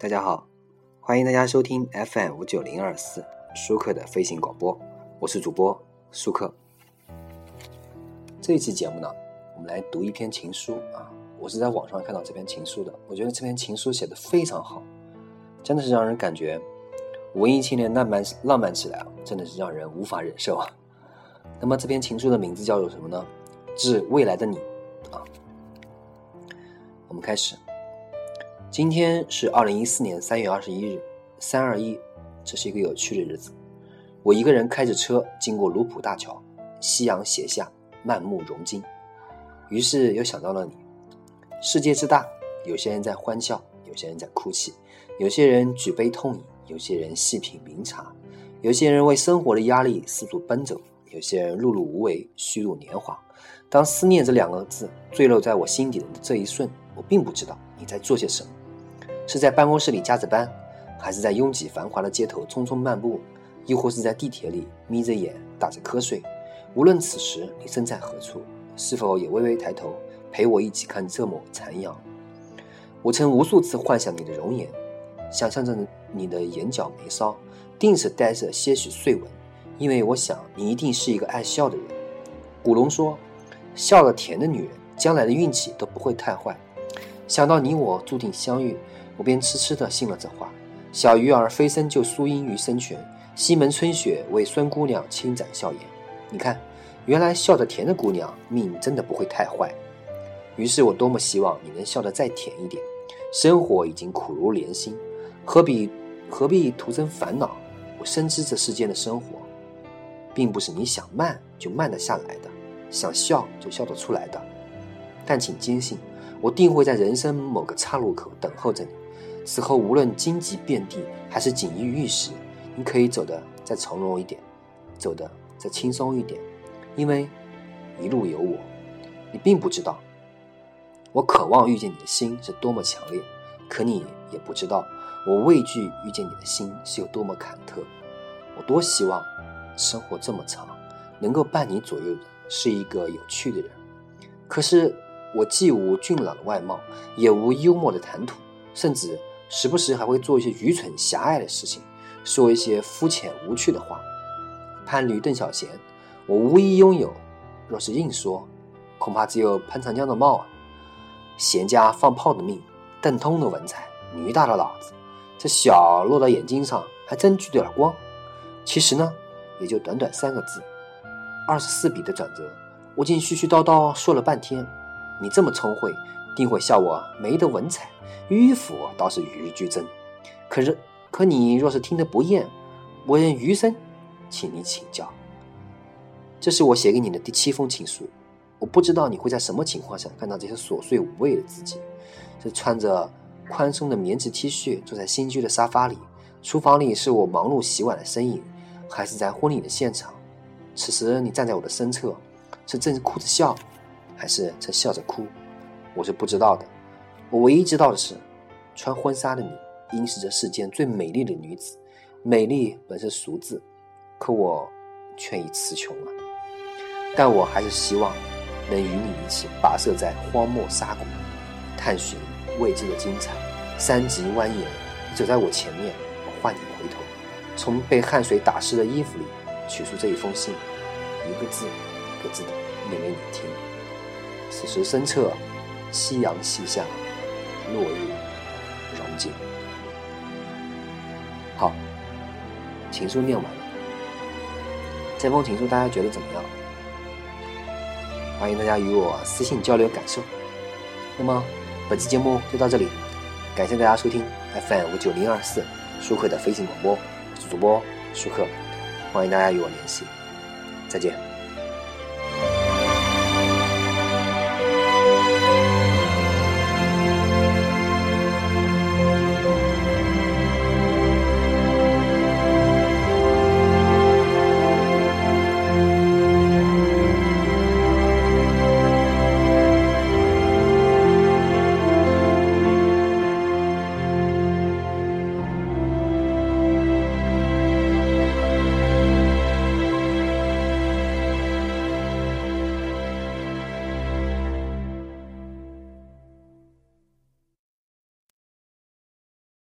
大家好，欢迎大家收听 FM 五九零二四舒克的飞行广播，我是主播舒克。这一期节目呢，我们来读一篇情书啊，我是在网上看到这篇情书的，我觉得这篇情书写的非常好，真的是让人感觉文艺青年浪漫浪漫起来啊，真的是让人无法忍受啊。那么这篇情书的名字叫做什么呢？致未来的你啊。我们开始。今天是二零一四年三月二十一日，三二一，这是一个有趣的日子。我一个人开着车经过卢浦大桥，夕阳斜下，满目融金。于是又想到了你。世界之大，有些人在欢笑，有些人在哭泣，有些人举杯痛饮，有些人细品茗茶，有些人为生活的压力四处奔走，有些人碌碌无为，虚度年华。当思念这两个字坠落在我心底的这一瞬，我并不知道你在做些什么。是在办公室里加着班，还是在拥挤繁华的街头匆匆漫步，又或是在地铁里眯着眼打着瞌睡？无论此时你身在何处，是否也微微抬头陪我一起看这抹残阳？我曾无数次幻想你的容颜，想象着你的眼角眉梢定是带着些许碎纹，因为我想你一定是一个爱笑的人。古龙说：“笑得甜的女人，将来的运气都不会太坏。”想到你我注定相遇。我便痴痴地信了这话。小鱼儿飞身救苏音于深泉，西门春雪为孙姑娘轻展笑颜。你看，原来笑得甜的姑娘命真的不会太坏。于是我多么希望你能笑得再甜一点。生活已经苦如连心，何必何必徒增烦恼？我深知这世间的生活，并不是你想慢就慢得下来的，想笑就笑得出来的。但请坚信，我定会在人生某个岔路口等候着你。此后，无论荆棘遍地还是锦衣玉食，你可以走得再从容一点，走得再轻松一点，因为一路有我。你并不知道，我渴望遇见你的心是多么强烈，可你也不知道，我畏惧遇见你的心是有多么忐忑。我多希望生活这么长，能够伴你左右的是一个有趣的人。可是我既无俊朗的外貌，也无幽默的谈吐，甚至。时不时还会做一些愚蠢狭隘的事情，说一些肤浅无趣的话。潘驴邓小闲，我无一拥有。若是硬说，恐怕只有潘长江的貌啊。闲家放炮的命，邓通的文采，驴大的脑子，这小落到眼睛上还真聚点光。其实呢，也就短短三个字，二十四笔的转折，我竟絮絮叨叨说了半天。你这么聪慧。定会笑我没得文采，迂腐倒是与日俱增。可是，可你若是听得不厌，我愿余生请你请教。这是我写给你的第七封情书。我不知道你会在什么情况下看到这些琐碎无味的字迹。是穿着宽松的棉质 T 恤坐在新居的沙发里，厨房里是我忙碌洗碗的身影，还是在婚礼的现场？此时你站在我的身侧，是正哭着笑，还是在笑着哭？我是不知道的，我唯一知道的是，穿婚纱的你应是这世间最美丽的女子。美丽本是俗字，可我却已词穷了。但我还是希望能与你一起跋涉在荒漠沙谷，探寻未知的精彩。山脊蜿蜒，你走在我前面，我唤你回头，从被汗水打湿的衣服里取出这一封信，一个字一个字的念给你听。此时身侧。夕阳西下，落日融尽。好，情书念完了。这封情书大家觉得怎么样？欢迎大家与我私信交流感受。那么本期节目就到这里，感谢大家收听 FM 五九零二四舒克的飞行广播，我是主播舒克，欢迎大家与我联系，再见。